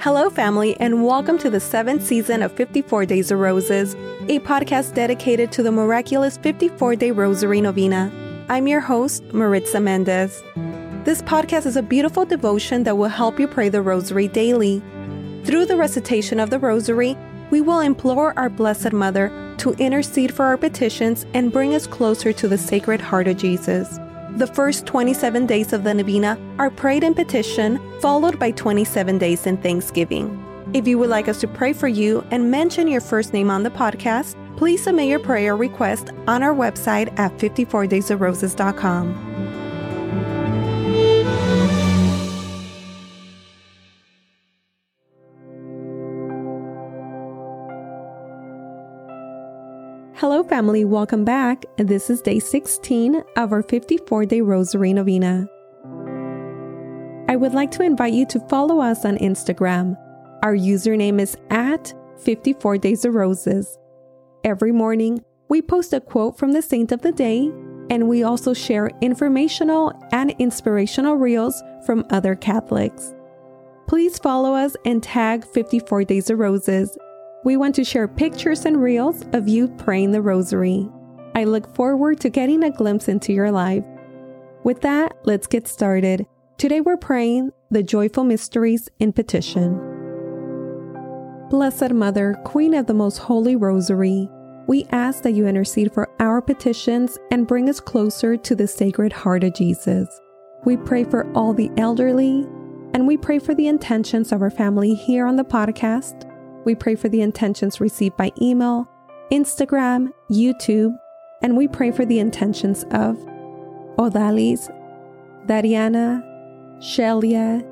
Hello, family, and welcome to the seventh season of 54 Days of Roses, a podcast dedicated to the miraculous 54 day Rosary Novena. I'm your host, Maritza Mendez. This podcast is a beautiful devotion that will help you pray the Rosary daily. Through the recitation of the Rosary, we will implore our Blessed Mother to intercede for our petitions and bring us closer to the Sacred Heart of Jesus. The first 27 days of the Novena are prayed in petition, followed by 27 days in thanksgiving. If you would like us to pray for you and mention your first name on the podcast, please submit your prayer request on our website at 54daysofroses.com. family. Welcome back. This is day 16 of our 54 day Rosary Novena. I would like to invite you to follow us on Instagram. Our username is at 54 Days of Roses. Every morning, we post a quote from the saint of the day, and we also share informational and inspirational reels from other Catholics. Please follow us and tag 54 Days of Roses we want to share pictures and reels of you praying the rosary. I look forward to getting a glimpse into your life. With that, let's get started. Today we're praying the joyful mysteries in petition. Blessed Mother, Queen of the Most Holy Rosary, we ask that you intercede for our petitions and bring us closer to the Sacred Heart of Jesus. We pray for all the elderly, and we pray for the intentions of our family here on the podcast we pray for the intentions received by email, Instagram, YouTube, and we pray for the intentions of Odalis, Dariana, Shelia,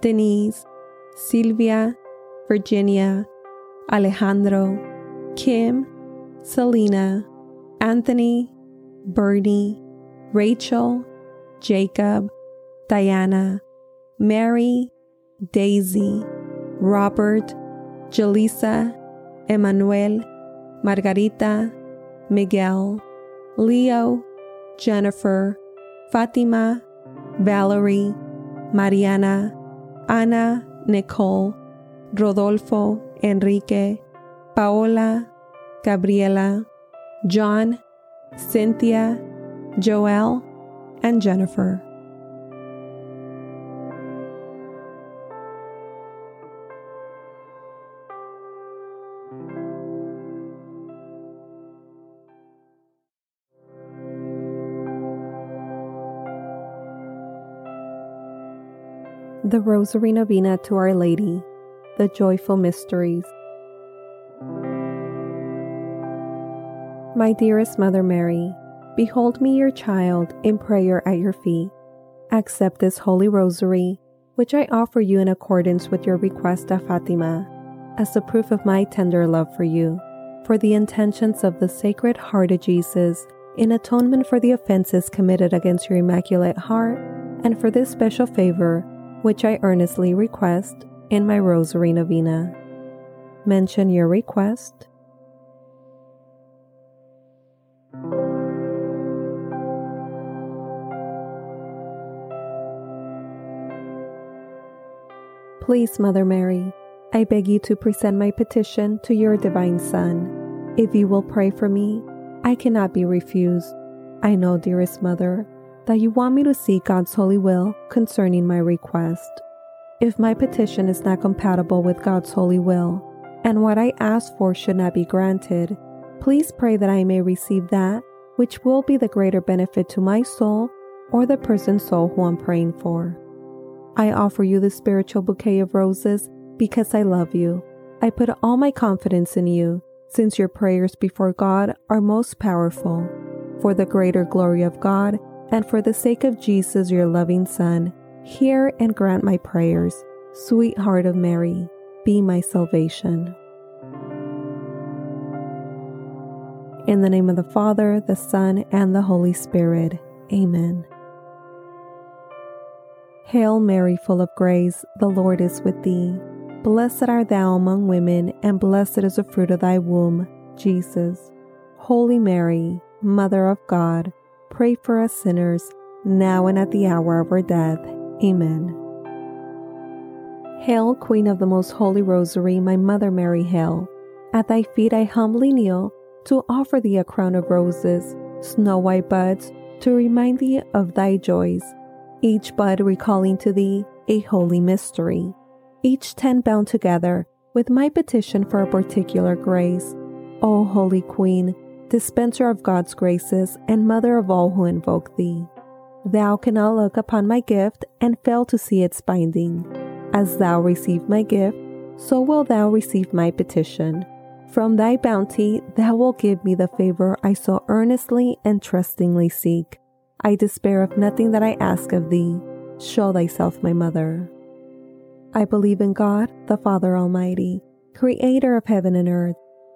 Denise, Silvia, Virginia, Alejandro, Kim, Selena, Anthony, Bernie, Rachel, Jacob, Diana, Mary, Daisy, Robert, Jaleesa, Emmanuel, Margarita, Miguel, Leo, Jennifer, Fatima, Valerie, Mariana, Ana, Nicole, Rodolfo, Enrique, Paola, Gabriela, John, Cynthia, Joel, and Jennifer. The Rosary Novena to Our Lady, the Joyful Mysteries. My dearest Mother Mary, behold me your child in prayer at your feet. Accept this Holy Rosary, which I offer you in accordance with your request of Fatima, as a proof of my tender love for you, for the intentions of the Sacred Heart of Jesus, in atonement for the offenses committed against your Immaculate Heart, and for this special favor which I earnestly request in my Rosary Novena. Mention your request. Please, Mother Mary, I beg you to present my petition to your Divine Son. If you will pray for me, I cannot be refused. I know, dearest Mother, that you want me to seek God's holy will concerning my request. If my petition is not compatible with God's holy will, and what I ask for should not be granted, please pray that I may receive that which will be the greater benefit to my soul or the person's soul who I'm praying for. I offer you the spiritual bouquet of roses because I love you. I put all my confidence in you, since your prayers before God are most powerful. For the greater glory of God, and for the sake of Jesus, your loving Son, hear and grant my prayers. Sweetheart of Mary, be my salvation. In the name of the Father, the Son, and the Holy Spirit. Amen. Hail Mary, full of grace, the Lord is with thee. Blessed art thou among women, and blessed is the fruit of thy womb, Jesus. Holy Mary, Mother of God, pray for us sinners, now and at the hour of our death. Amen. Hail, Queen of the Most Holy Rosary, my Mother Mary, hail. At thy feet I humbly kneel to offer thee a crown of roses, snow white buds, to remind thee of thy joys, each bud recalling to thee a holy mystery, each ten bound together with my petition for a particular grace. O Holy Queen, dispenser of God's graces and mother of all who invoke thee, thou cannot look upon my gift and fail to see its binding. As thou receive my gift, so will thou receive my petition. From thy bounty, thou wilt give me the favor I so earnestly and trustingly seek. I despair of nothing that I ask of thee. Show thyself my mother. I believe in God, the Father Almighty, creator of heaven and earth,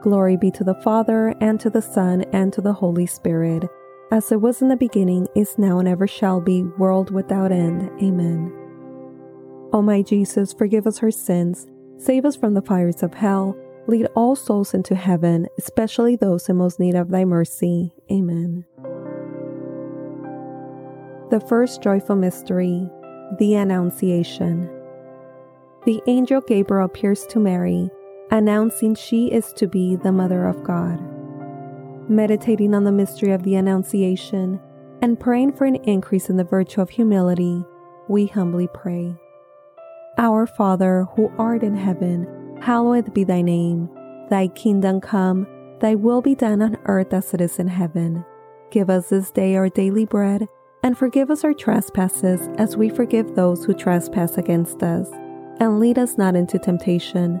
Glory be to the Father, and to the Son, and to the Holy Spirit, as it was in the beginning, is now, and ever shall be, world without end. Amen. O my Jesus, forgive us our sins Save us from the fires of hell. Lead all souls into heaven, especially those in most need of thy mercy. Amen. The first joyful mystery, the Annunciation. The angel Gabriel appears to Mary, announcing she is to be the Mother of God. Meditating on the mystery of the Annunciation and praying for an increase in the virtue of humility, we humbly pray. Our Father, who art in heaven, hallowed be thy name. Thy kingdom come, thy will be done on earth as it is in heaven. Give us this day our daily bread, and forgive us our trespasses as we forgive those who trespass against us. And lead us not into temptation,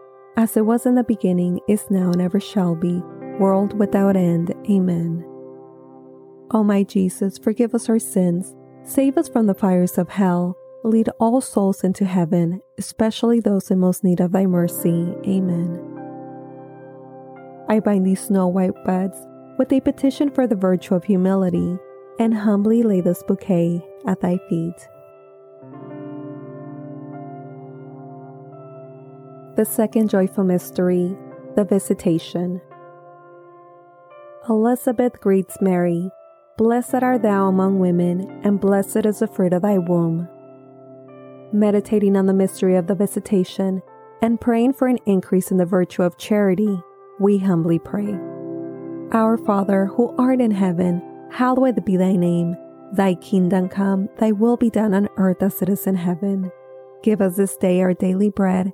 as it was in the beginning, is now, and ever shall be, world without end. Amen. O my Jesus, forgive us our sins, save us from the fires of hell, lead all souls into heaven, especially those in most need of thy mercy. Amen. I bind these snow white buds with a petition for the virtue of humility and humbly lay this bouquet at thy feet. The second joyful mystery, the Visitation. Elizabeth greets Mary, Blessed art thou among women, and blessed is the fruit of thy womb. Meditating on the mystery of the Visitation and praying for an increase in the virtue of charity, we humbly pray. Our Father, who art in heaven, hallowed be thy name. Thy kingdom come, thy will be done on earth as it is in heaven. Give us this day our daily bread,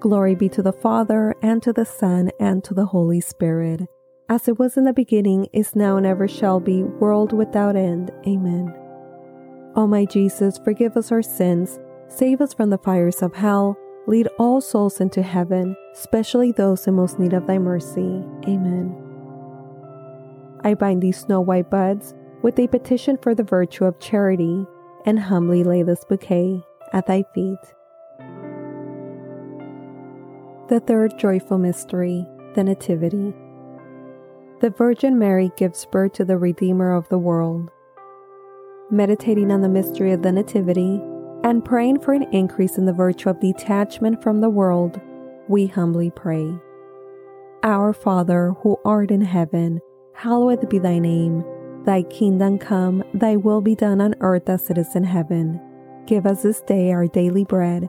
Glory be to the Father, and to the Son, and to the Holy Spirit as it was in the beginning, is now, and ever shall be, world without end. Amen. O my Jesus, forgive us our sins, save us from the fires of hell, lead all souls into heaven, especially those in most need of thy mercy. Amen. I bind these snow white buds with a petition for the virtue of charity, and humbly lay this bouquet at thy feet. The third joyful mystery, the Nativity the Virgin Mary gives birth to the Redeemer of the world. Meditating on the mystery of the Nativity and praying for an increase in the virtue of detachment from the world, we humbly pray. Our Father, who art in heaven, hallowed be thy name. Thy kingdom come, thy will be done on earth as it is in heaven. Give us this day our daily bread,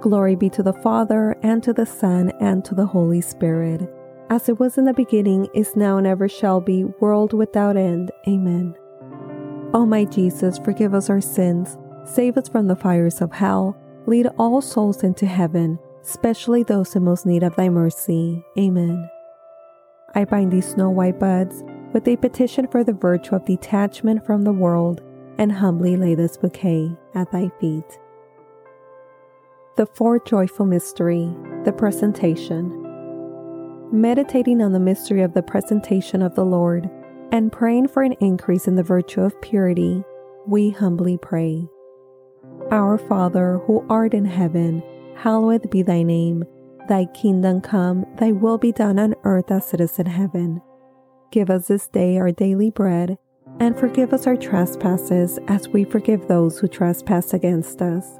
Glory be to the Father, and to the Son, and to the Holy Spirit as it was in the beginning, is now, and ever shall be, world without end. Amen. O my Jesus, forgive us our sins, save us from the fires of hell, lead all souls into heaven, especially those in most need of thy mercy. Amen. I bind these snow white buds with a petition for the virtue of detachment from the world, and humbly lay this bouquet at thy feet. The fourth joyful mystery, the presentation meditating on the mystery of the presentation of the Lord, and praying for an increase in the virtue of purity, we humbly pray. Our Father, who art in heaven, hallowed be thy name. Thy kingdom come, thy will be done on earth as it is in heaven. Give us this day our daily bread, and forgive us our trespasses as we forgive those who trespass against us.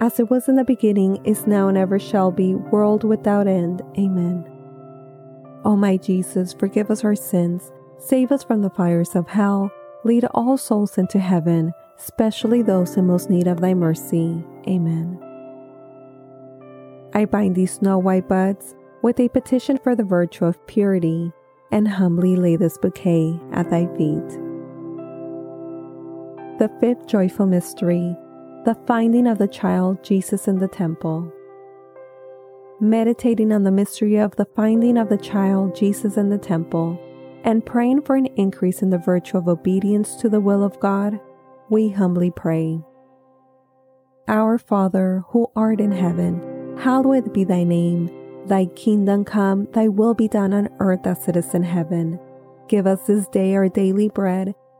as it was in the beginning, is now, and ever shall be, world without end. Amen. O my Jesus, forgive us our sins Save us from the fires of hell. Lead all souls into heaven, especially those in most need of thy mercy. Amen. I bind these snow white buds with a petition for the virtue of purity and humbly lay this bouquet at thy feet. The fifth joyful mystery, the finding of the child Jesus in the temple. Meditating on the mystery of the finding of the child Jesus in the temple, and praying for an increase in the virtue of obedience to the will of God, we humbly pray. Our Father, who art in heaven, hallowed be thy name. Thy kingdom come, thy will be done on earth as it is in heaven. Give us this day our daily bread,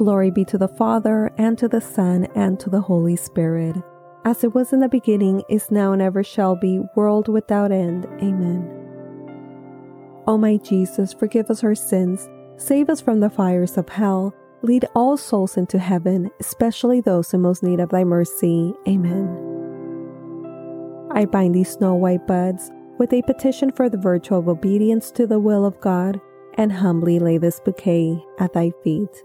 Glory be to the Father, and to the Son, and to the Holy Spirit as it was in the beginning, is now, and ever shall be, world without end. Amen. O my Jesus, forgive us our sins, save us from the fires of hell, lead all souls into heaven, especially those in most need of thy mercy. Amen. I bind these snow white buds with a petition for the virtue of obedience to the will of God, and humbly lay this bouquet at thy feet.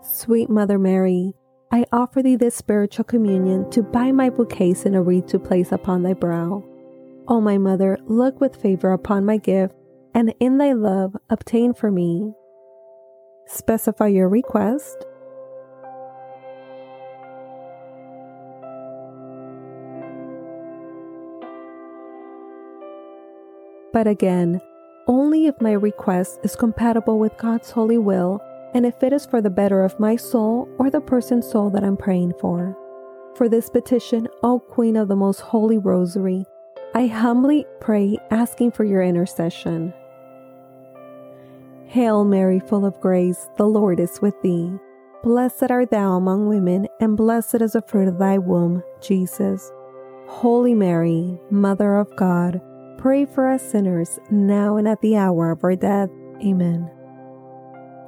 Sweet Mother Mary, I offer thee this spiritual communion to bind my bouquets in a wreath to place upon thy brow. O my mother, look with favor upon my gift, and in thy love obtain for me. Specify your request. But again, only if my request is compatible with God's holy will and if it is for the better of my soul or the person's soul that I'm praying for. For this petition, O Queen of the Most Holy Rosary, I humbly pray asking for your intercession. Hail Mary, full of grace, the Lord is with thee. Blessed art thou among women, and blessed is the fruit of thy womb, Jesus. Holy Mary, Mother of God, pray for us sinners, now and at the hour of our death. Amen.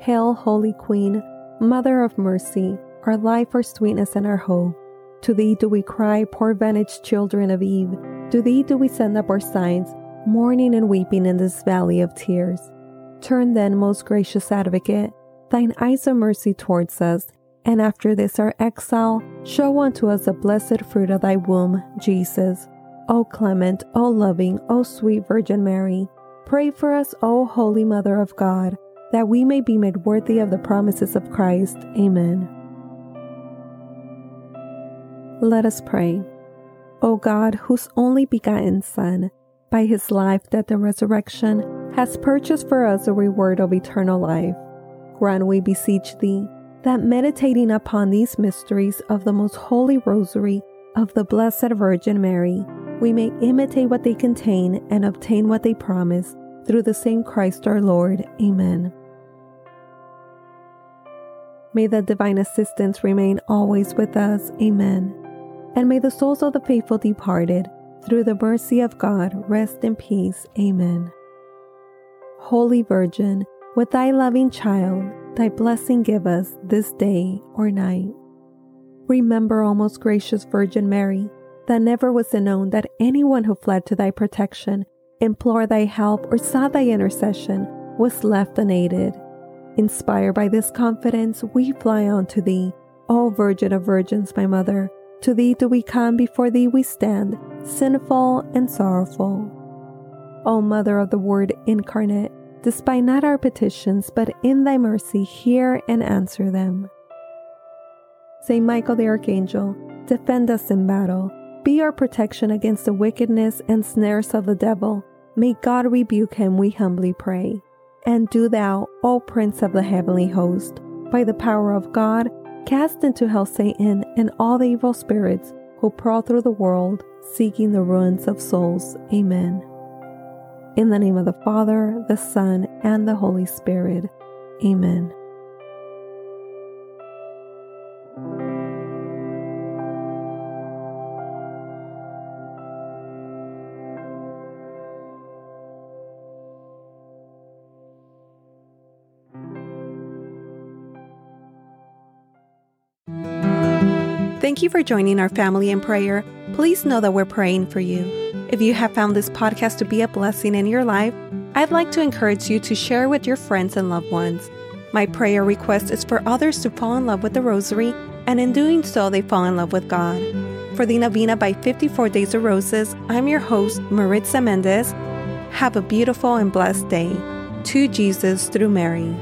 Hail, Holy Queen, Mother of Mercy, our life, our sweetness, and our hope. To thee do we cry, poor vanished children of Eve. To thee do we send up our sighs, mourning and weeping in this valley of tears. Turn then, most gracious advocate, thine eyes of mercy towards us, and after this our exile, show unto us the blessed fruit of thy womb, Jesus. O clement, O loving, O sweet Virgin Mary, pray for us, O Holy Mother of God that we may be made worthy of the promises of Christ. Amen. Let us pray. O God, whose only begotten Son, by his life, death, and resurrection, has purchased for us a reward of eternal life, grant, we beseech thee, that meditating upon these mysteries of the most holy rosary of the Blessed Virgin Mary, we may imitate what they contain and obtain what they promise through the same Christ our Lord. Amen. May the divine assistance remain always with us. Amen. And may the souls of the faithful departed, through the mercy of God, rest in peace. Amen. Holy Virgin, with thy loving child, thy blessing give us this day or night. Remember, O most gracious Virgin Mary, that never was it known that anyone who fled to thy protection, implored thy help, or sought thy intercession was left unaided. Inspired by this confidence, we fly on to thee, O Virgin of Virgins, my Mother. To thee do we come, before thee we stand, sinful and sorrowful. O Mother of the Word incarnate, despite not our petitions, but in thy mercy hear and answer them. Saint Michael the Archangel, defend us in battle. Be our protection against the wickedness and snares of the devil. May God rebuke him, we humbly pray. And do thou, O Prince of the heavenly host, by the power of God, cast into hell Satan and all the evil spirits who prowl through the world, seeking the ruins of souls. Amen. In the name of the Father, the Son, and the Holy Spirit. Amen. Thank you for joining our family in prayer. Please know that we're praying for you. If you have found this podcast to be a blessing in your life, I'd like to encourage you to share with your friends and loved ones. My prayer request is for others to fall in love with the Rosary, and in doing so, they fall in love with God. For the Novena by 54 Days of Roses, I'm your host, Maritza Mendez. Have a beautiful and blessed day. To Jesus through Mary.